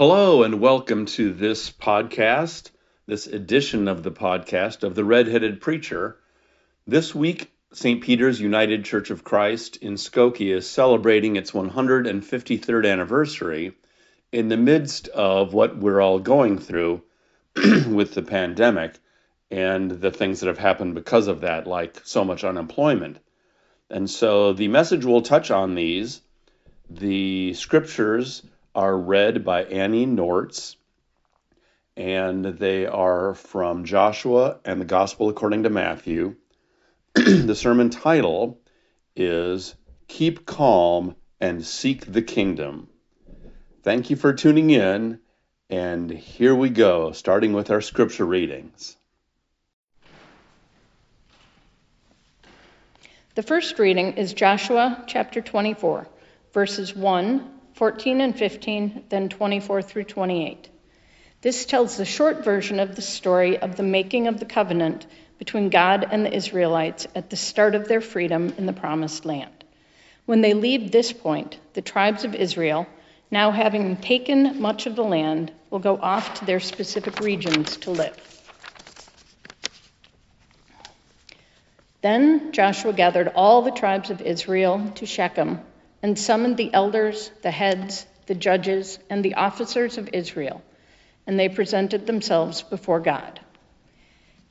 Hello, and welcome to this podcast, this edition of the podcast of The Redheaded Preacher. This week, St. Peter's United Church of Christ in Skokie is celebrating its 153rd anniversary in the midst of what we're all going through with the pandemic and the things that have happened because of that, like so much unemployment. And so the message will touch on these. The scriptures are read by Annie Nortz, and they are from Joshua and the Gospel according to Matthew. the sermon title is Keep Calm and Seek the Kingdom. Thank you for tuning in, and here we go, starting with our scripture readings. The first reading is Joshua chapter 24, verses 1 14 and 15, then 24 through 28. This tells the short version of the story of the making of the covenant between God and the Israelites at the start of their freedom in the Promised Land. When they leave this point, the tribes of Israel, now having taken much of the land, will go off to their specific regions to live. Then Joshua gathered all the tribes of Israel to Shechem and summoned the elders, the heads, the judges, and the officers of Israel, and they presented themselves before God.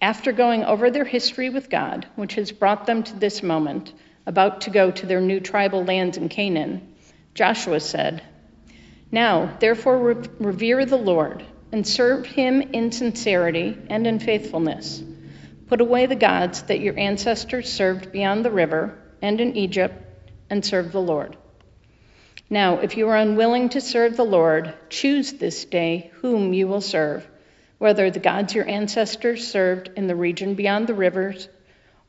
After going over their history with God, which has brought them to this moment, about to go to their new tribal lands in Canaan, Joshua said, Now, therefore, revere the Lord and serve him in sincerity and in faithfulness. Put away the gods that your ancestors served beyond the river and in Egypt and serve the Lord. Now, if you are unwilling to serve the Lord, choose this day whom you will serve, whether the gods your ancestors served in the region beyond the rivers,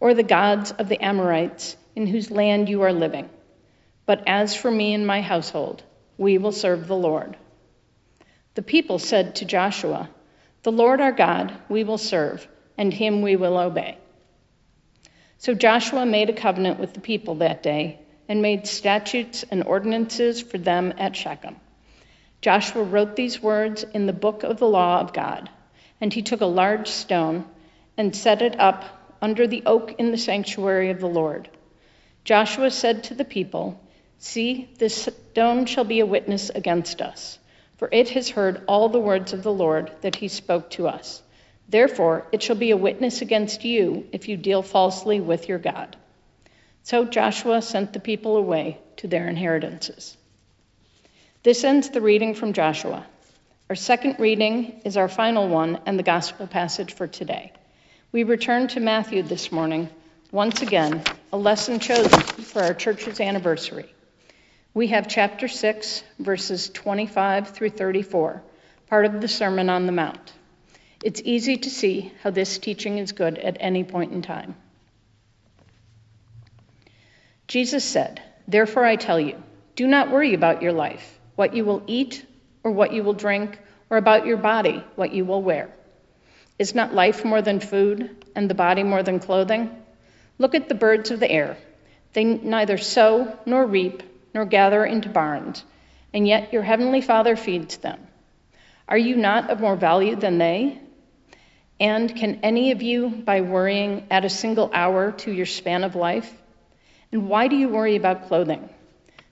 or the gods of the Amorites in whose land you are living. But as for me and my household, we will serve the Lord. The people said to Joshua, The Lord our God we will serve, and him we will obey. So Joshua made a covenant with the people that day and made statutes and ordinances for them at Shechem. Joshua wrote these words in the book of the law of God, and he took a large stone and set it up under the oak in the sanctuary of the Lord. Joshua said to the people, See, this stone shall be a witness against us, for it has heard all the words of the Lord that he spoke to us. Therefore, it shall be a witness against you if you deal falsely with your God. So Joshua sent the people away to their inheritances. This ends the reading from Joshua. Our second reading is our final one and the gospel passage for today. We return to Matthew this morning, once again, a lesson chosen for our church's anniversary. We have chapter 6, verses 25 through 34, part of the Sermon on the Mount. It's easy to see how this teaching is good at any point in time. Jesus said, Therefore I tell you, do not worry about your life, what you will eat or what you will drink, or about your body, what you will wear. Is not life more than food, and the body more than clothing? Look at the birds of the air. They neither sow nor reap nor gather into barns, and yet your heavenly Father feeds them. Are you not of more value than they? And can any of you, by worrying, add a single hour to your span of life? And why do you worry about clothing?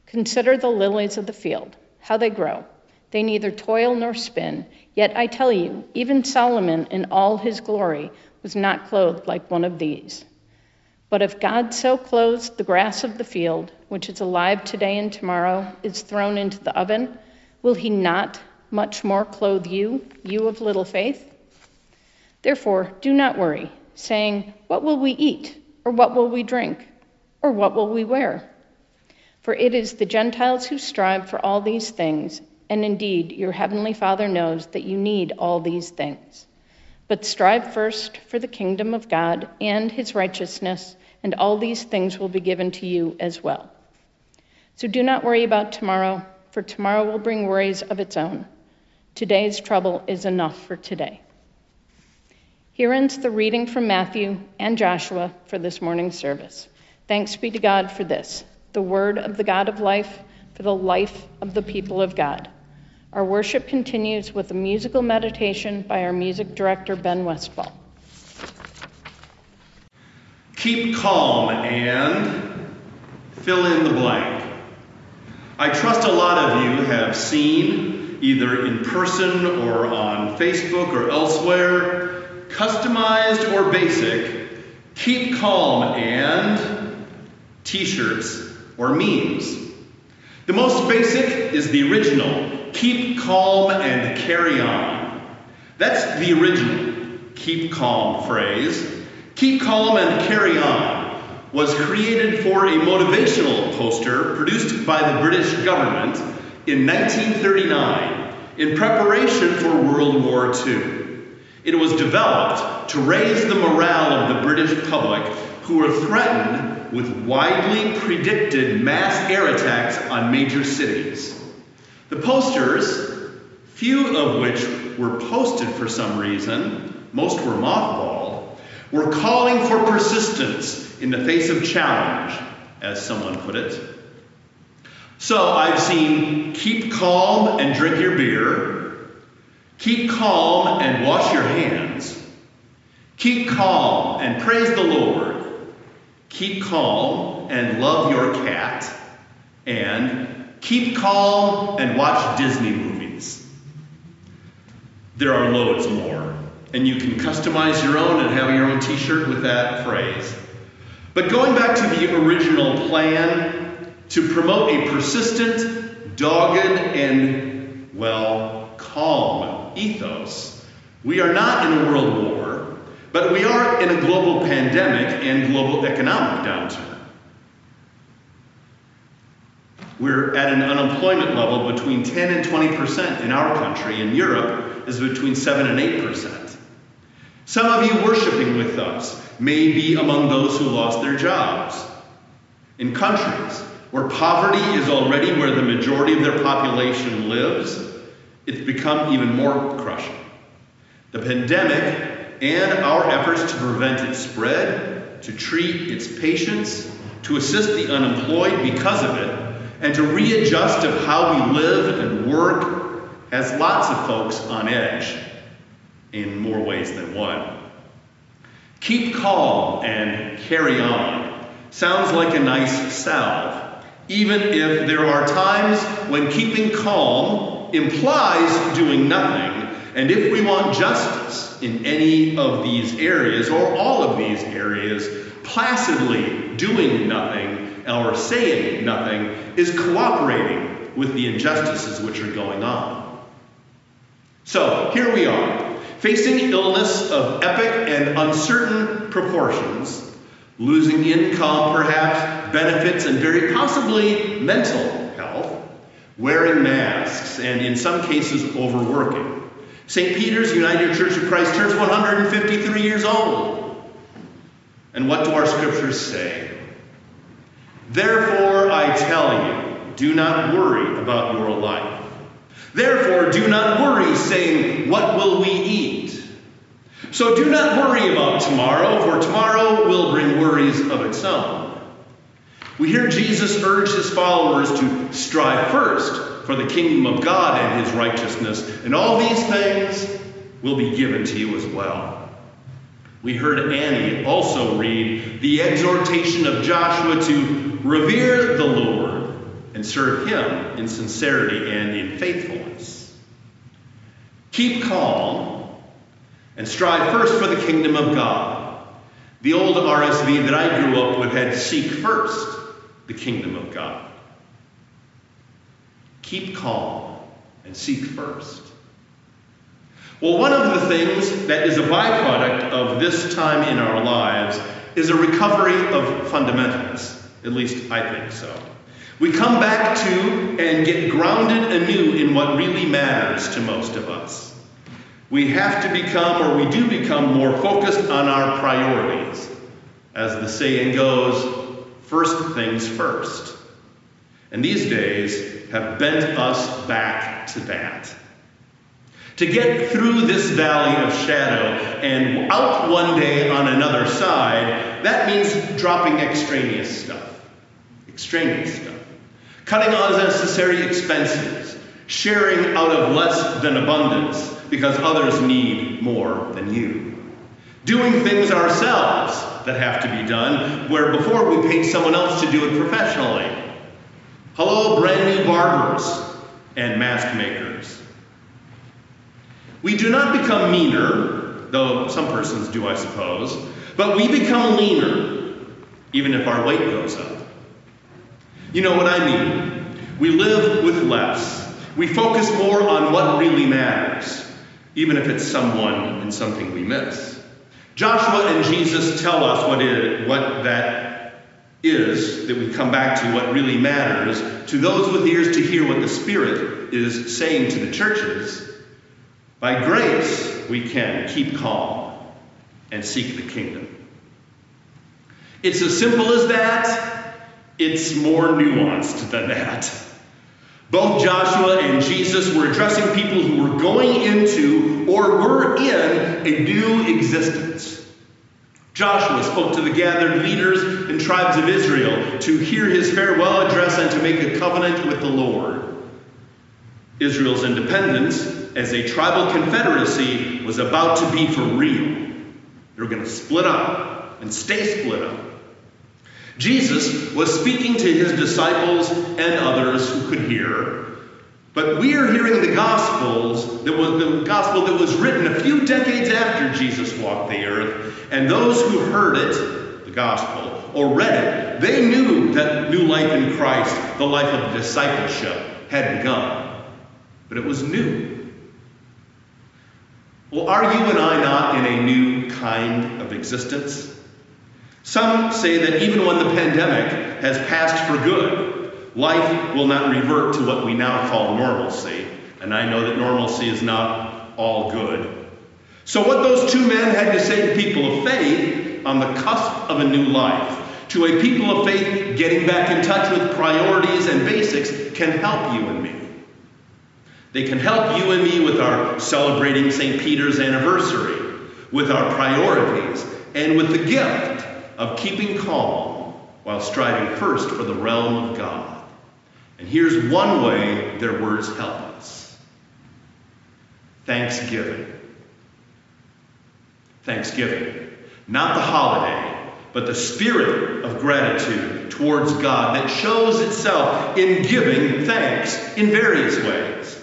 Consider the lilies of the field, how they grow. They neither toil nor spin. Yet I tell you, even Solomon in all his glory was not clothed like one of these. But if God so clothes the grass of the field, which is alive today and tomorrow is thrown into the oven, will he not much more clothe you, you of little faith? Therefore, do not worry, saying, What will we eat? Or what will we drink? Or what will we wear? For it is the Gentiles who strive for all these things, and indeed your heavenly Father knows that you need all these things. But strive first for the kingdom of God and his righteousness, and all these things will be given to you as well. So do not worry about tomorrow, for tomorrow will bring worries of its own. Today's trouble is enough for today. Here ends the reading from Matthew and Joshua for this morning's service. Thanks be to God for this, the word of the God of life, for the life of the people of God. Our worship continues with a musical meditation by our music director, Ben Westfall. Keep calm and fill in the blank. I trust a lot of you have seen, either in person or on Facebook or elsewhere, customized or basic, keep calm and t shirts or memes. The most basic is the original keep calm and carry on. That's the original keep calm phrase. Keep calm and carry on was created for a motivational poster produced by the British government in 1939 in preparation for World War II. It was developed to raise the morale of the British public who were threatened with widely predicted mass air attacks on major cities. The posters, few of which were posted for some reason, most were mothballed, we're calling for persistence in the face of challenge, as someone put it. So I've seen keep calm and drink your beer, keep calm and wash your hands, keep calm and praise the Lord, keep calm and love your cat, and keep calm and watch Disney movies. There are loads more and you can customize your own and have your own t shirt with that phrase. But going back to the original plan to promote a persistent, dogged, and, well, calm ethos, we are not in a world war, but we are in a global pandemic and global economic downturn. We're at an unemployment level between 10 and 20 percent in our country. In Europe, is between 7 and 8 percent. Some of you worshiping with us may be among those who lost their jobs. In countries where poverty is already where the majority of their population lives, it's become even more crushing. The pandemic and our efforts to prevent its spread, to treat its patients, to assist the unemployed because of it, and to readjust of how we live and work has lots of folks on edge in more ways than one. Keep calm and carry on sounds like a nice salve, even if there are times when keeping calm implies doing nothing. And if we want justice in any of these areas or all of these areas, placidly doing nothing or saying nothing is cooperating with the injustices which are going on. So here we are facing illness of epic and uncertain proportions, losing income, perhaps, benefits, and very possibly mental health, wearing masks, and in some cases, overworking. St. Peter's United Church of Christ turns 153 years old. And what do our scriptures say? Therefore, I tell you, do not worry about your life Therefore, do not worry, saying, What will we eat? So do not worry about tomorrow, for tomorrow will bring worries of its own. We hear Jesus urge his followers to strive first for the kingdom of God and his righteousness, and all these things will be given to you as well. We heard Annie also read the exhortation of Joshua to revere the Lord and serve Him in sincerity and in faithfulness. Keep calm and strive first for the kingdom of God. The old RSV that I grew up with had seek first the kingdom of God. Keep calm and seek first. Well, one of the things that is a byproduct of this time in our lives is a recovery of fundamentals. At least I think so. We come back to and get grounded anew in what really matters to most of us. We have to become, or we do become, more focused on our priorities. As the saying goes, first things first. And these days have bent us back to that. To get through this valley of shadow and out one day on another side, that means dropping extraneous stuff. Extraneous stuff cutting unnecessary expenses, sharing out of less than abundance because others need more than you. Doing things ourselves that have to be done, where before we paid someone else to do it professionally. Hello, brand new barbers and mask makers. We do not become meaner, though some persons do, I suppose, but we become leaner, even if our weight goes up. You know what I mean? We live with less. We focus more on what really matters, even if it's someone and something we miss. Joshua and Jesus tell us what, is, what that is, that we come back to what really matters, to those with ears to hear what the Spirit is saying to the churches. By grace, we can keep calm and seek the kingdom. It's as simple as that. It's more nuanced than that. Both Joshua and Jesus were addressing people who were going into or were in a new existence. Joshua spoke to the gathered leaders and tribes of Israel to hear his farewell address and to make a covenant with the Lord. Israel's independence as a tribal confederacy was about to be for real. They were going to split up and stay split up. Jesus was speaking to his disciples and others who could hear, but we are hearing the Gospels, that was the Gospel that was written a few decades after Jesus walked the earth, and those who heard it, the Gospel, or read it, they knew that new life in Christ, the life of discipleship, had begun. But it was new. Well, are you and I not in a new kind of existence? Some say that even when the pandemic has passed for good, life will not revert to what we now call normalcy. And I know that normalcy is not all good. So, what those two men had to say to people of faith on the cusp of a new life, to a people of faith getting back in touch with priorities and basics, can help you and me. They can help you and me with our celebrating St. Peter's anniversary, with our priorities, and with the gift of keeping calm while striving first for the realm of God. And here's one way their words help us Thanksgiving. Thanksgiving. Not the holiday, but the spirit of gratitude towards God that shows itself in giving thanks in various ways.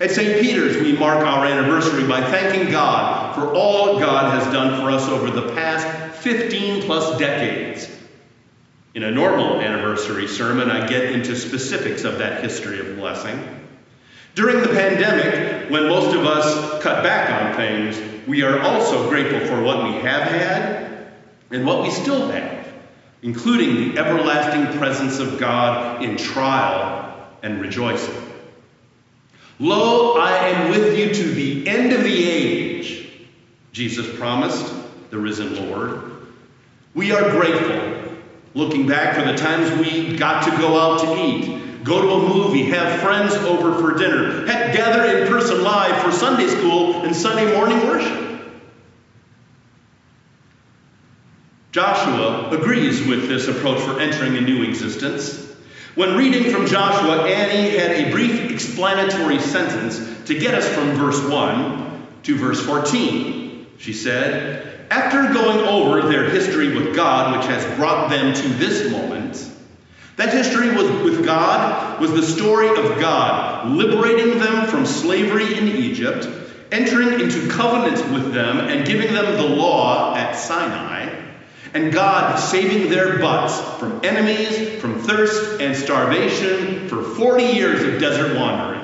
At St. Peter's, we mark our anniversary by thanking God for all God has done for us over the past 15 plus decades. In a normal anniversary sermon, I get into specifics of that history of blessing. During the pandemic, when most of us cut back on things, we are also grateful for what we have had and what we still have, including the everlasting presence of God in trial and rejoicing. Lo, I am with you to the end of the age, Jesus promised the risen Lord. We are grateful, looking back for the times we got to go out to eat, go to a movie, have friends over for dinner, gather in person live for Sunday school and Sunday morning worship. Joshua agrees with this approach for entering a new existence. When reading from Joshua, Annie had a brief explanatory sentence to get us from verse 1 to verse 14. She said, after going over their history with God, which has brought them to this moment, that history was, with God was the story of God liberating them from slavery in Egypt, entering into covenant with them, and giving them the law at Sinai, and God saving their butts from enemies, from thirst and starvation for 40 years of desert wanderings.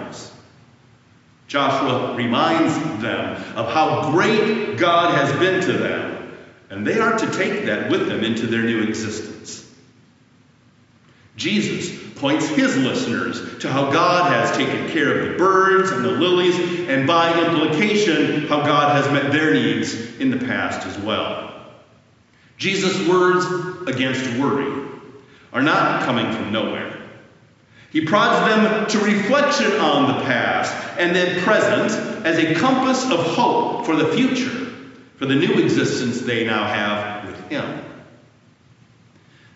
Joshua reminds them of how great God has been to them, and they are to take that with them into their new existence. Jesus points his listeners to how God has taken care of the birds and the lilies, and by implication, how God has met their needs in the past as well. Jesus' words against worry are not coming from nowhere. He prods them to reflection on the past and then present as a compass of hope for the future, for the new existence they now have with Him.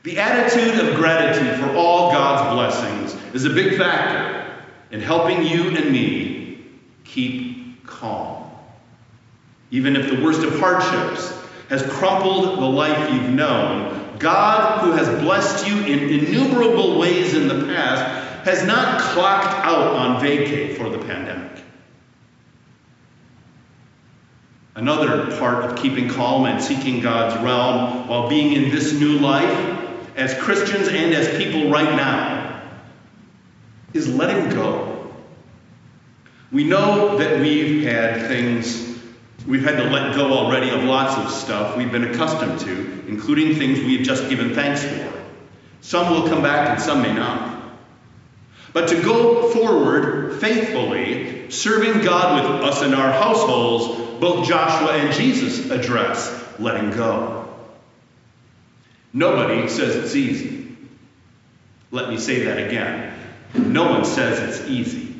The attitude of gratitude for all God's blessings is a big factor in helping you and me keep calm. Even if the worst of hardships has crumpled the life you've known, God, who has blessed you in innumerable ways in the past, has not clocked out on vacay for the pandemic. Another part of keeping calm and seeking God's realm while being in this new life, as Christians and as people right now, is letting go. We know that we've had things, we've had to let go already of lots of stuff we've been accustomed to, including things we've just given thanks for. Some will come back and some may not. But to go forward faithfully, serving God with us in our households, both Joshua and Jesus address letting go. Nobody says it's easy. Let me say that again. No one says it's easy.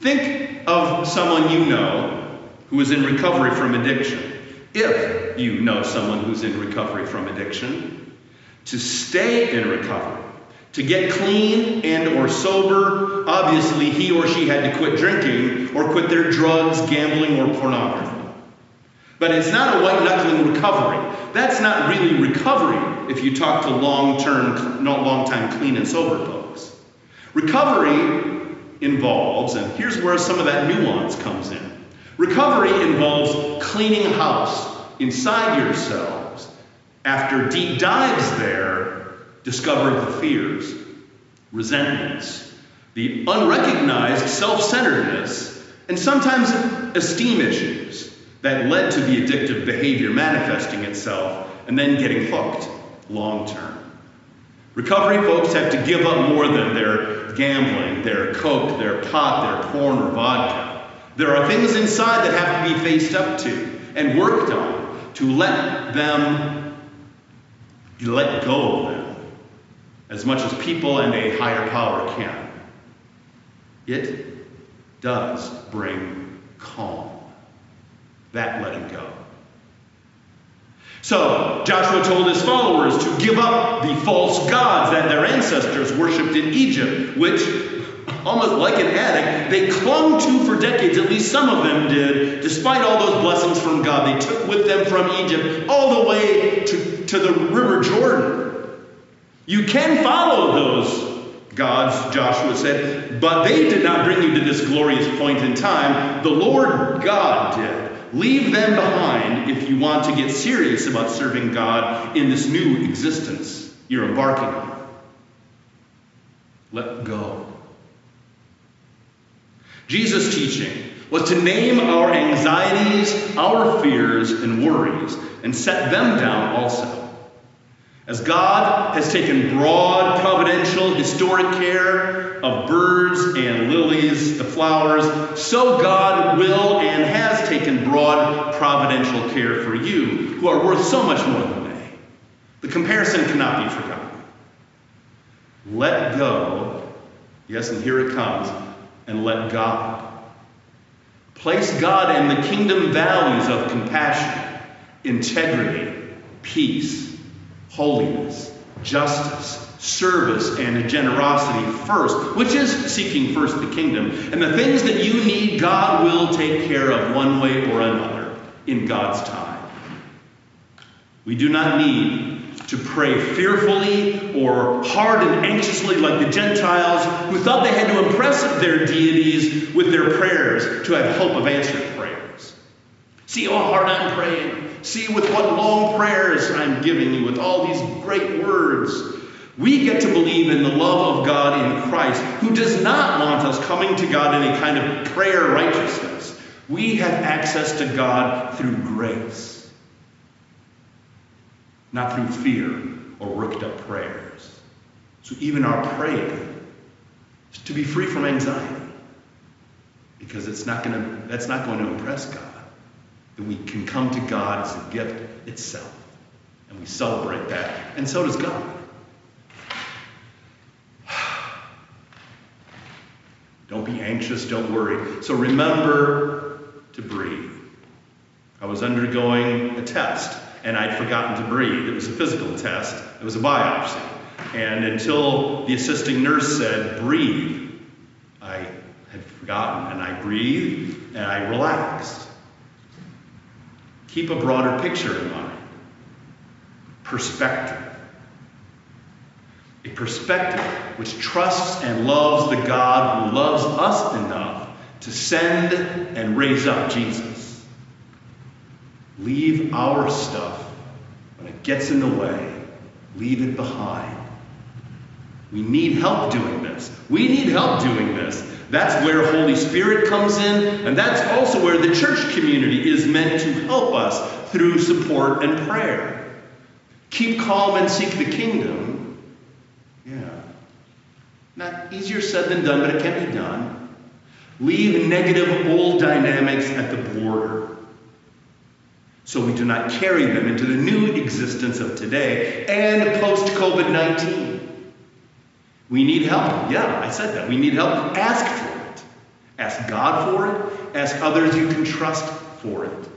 Think of someone you know who is in recovery from addiction. If you know someone who's in recovery from addiction, to stay in recovery, to get clean and or sober, obviously he or she had to quit drinking or quit their drugs, gambling, or pornography. But it's not a white knuckling recovery. That's not really recovery if you talk to long term, not long time clean and sober folks. Recovery involves, and here's where some of that nuance comes in. Recovery involves cleaning house inside yourselves. After deep dives there, discover the fears, resentments, the unrecognized self centeredness, and sometimes esteem issues that led to the addictive behavior manifesting itself and then getting hooked long term. Recovery folks have to give up more than their gambling, their coke, their pot, their porn, or vodka. There are things inside that have to be faced up to and worked on to let them let go of them as much as people and a higher power can. It does bring calm. That letting go. So, Joshua told his followers to give up the false gods that their ancestors worshipped in Egypt, which, almost like an addict, they clung to for decades. At least some of them did, despite all those blessings from God. They took with them from Egypt all the way to, to the River Jordan. You can follow those gods, Joshua said, but they did not bring you to this glorious point in time. The Lord God did. Leave them behind if you want to get serious about serving God in this new existence you're embarking on. Let go. Jesus' teaching was to name our anxieties, our fears, and worries, and set them down also. As God has taken broad, providential, historic care of birds and lilies, the flowers, so God will and has taken broad, providential care for you, who are worth so much more than they. The comparison cannot be forgotten. Let go, yes, and here it comes, and let God. Place God in the kingdom values of compassion, integrity, peace, holiness, justice, service, and generosity first, which is seeking first the kingdom. And the things that you need, God will take care of one way or another in God's time. We do not need to pray fearfully or hard and anxiously like the Gentiles who thought they had to impress their deities with their prayers to have hope of answered prayers. See how hard I'm praying. See with what long prayers I'm giving you, with all these great words. We get to believe in the love of God in Christ, who does not want us coming to God in a kind of prayer righteousness. We have access to God through grace, not through fear or worked up prayers. So even our praying is to be free from anxiety, because it's not going to, that's not going to impress God that we can come to God as a gift itself. And we celebrate that. And so does God. Don't be anxious, don't worry. So remember to breathe. I was undergoing a test and I'd forgotten to breathe. It was a physical test, it was a biopsy. And until the assisting nurse said, breathe, I had forgotten, and I breathed and I relaxed. Keep a broader picture in mind perspective. A perspective which trusts and loves the God who loves us enough to send and raise up Jesus. Leave our stuff when it gets in the way, leave it behind. We need help doing this. We need help doing this. That's where Holy Spirit comes in, and that's also where the church community is meant to help us through support and prayer. Keep calm and seek the kingdom. Yeah. Not easier said than done, but it can be done. Leave negative old dynamics at the border so we do not carry them into the new existence of today and post COVID 19. We need help. Yeah, I said that. We need help. Ask for it. Ask God for it. Ask others you can trust for it.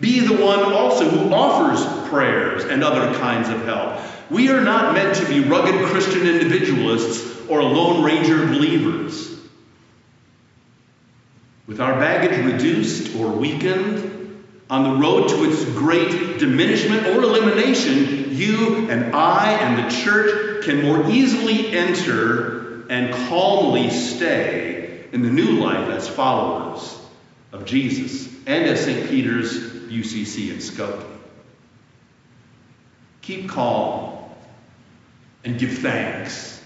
Be the one also who offers prayers and other kinds of help. We are not meant to be rugged Christian individualists or Lone Ranger believers. With our baggage reduced or weakened, on the road to its great diminishment or elimination, you and I and the church can more easily enter and calmly stay in the new life as followers of Jesus and as St. Peter's UCC in Skokie. Keep calm and give thanks.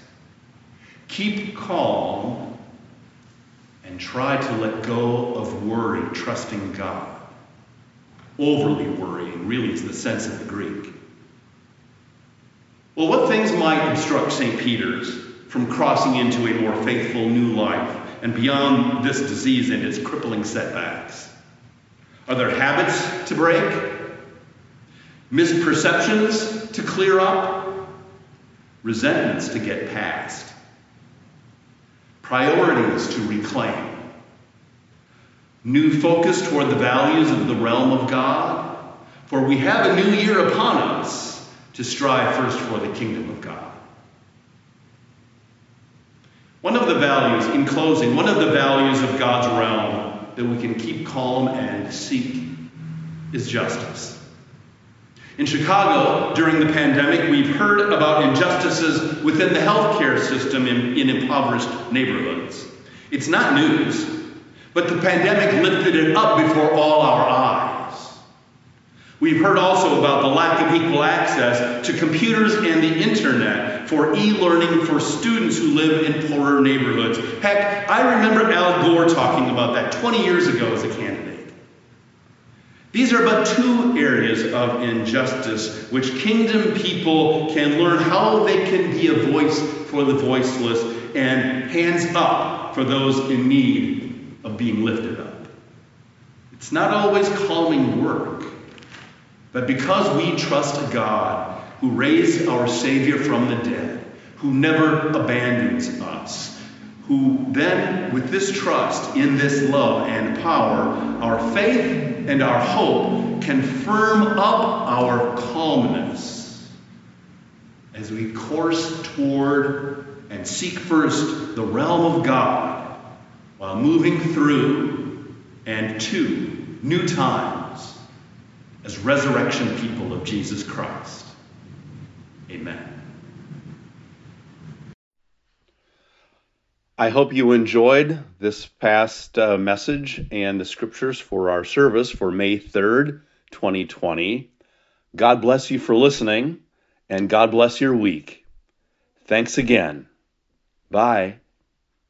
Keep calm and try to let go of worry, trusting God. Overly worrying really is the sense of the Greek. Well, what things might obstruct St. Peter's from crossing into a more faithful new life and beyond this disease and its crippling setbacks? Are there habits to break? Misperceptions to clear up? Resentments to get past? Priorities to reclaim? New focus toward the values of the realm of God? For we have a new year upon us to strive first for the kingdom of God. One of the values, in closing, one of the values of God's realm that we can keep calm and seek is justice. In Chicago, during the pandemic, we've heard about injustices within the healthcare system in, in impoverished neighborhoods. It's not news, but the pandemic lifted it up before all our eyes. We've heard also about the lack of equal access to computers and the internet for e learning for students who live in poorer neighborhoods. Heck, I remember Al Gore talking about that 20 years ago as a candidate. These are but two areas of injustice which kingdom people can learn how they can be a voice for the voiceless and hands up for those in need of being lifted up. It's not always calming work. But because we trust a God who raised our Savior from the dead, who never abandons us, who then, with this trust in this love and power, our faith and our hope can firm up our calmness as we course toward and seek first the realm of God while moving through and to new times as resurrection people of Jesus Christ. Amen. I hope you enjoyed this past uh, message and the scriptures for our service for May 3rd, 2020. God bless you for listening, and God bless your week. Thanks again. Bye.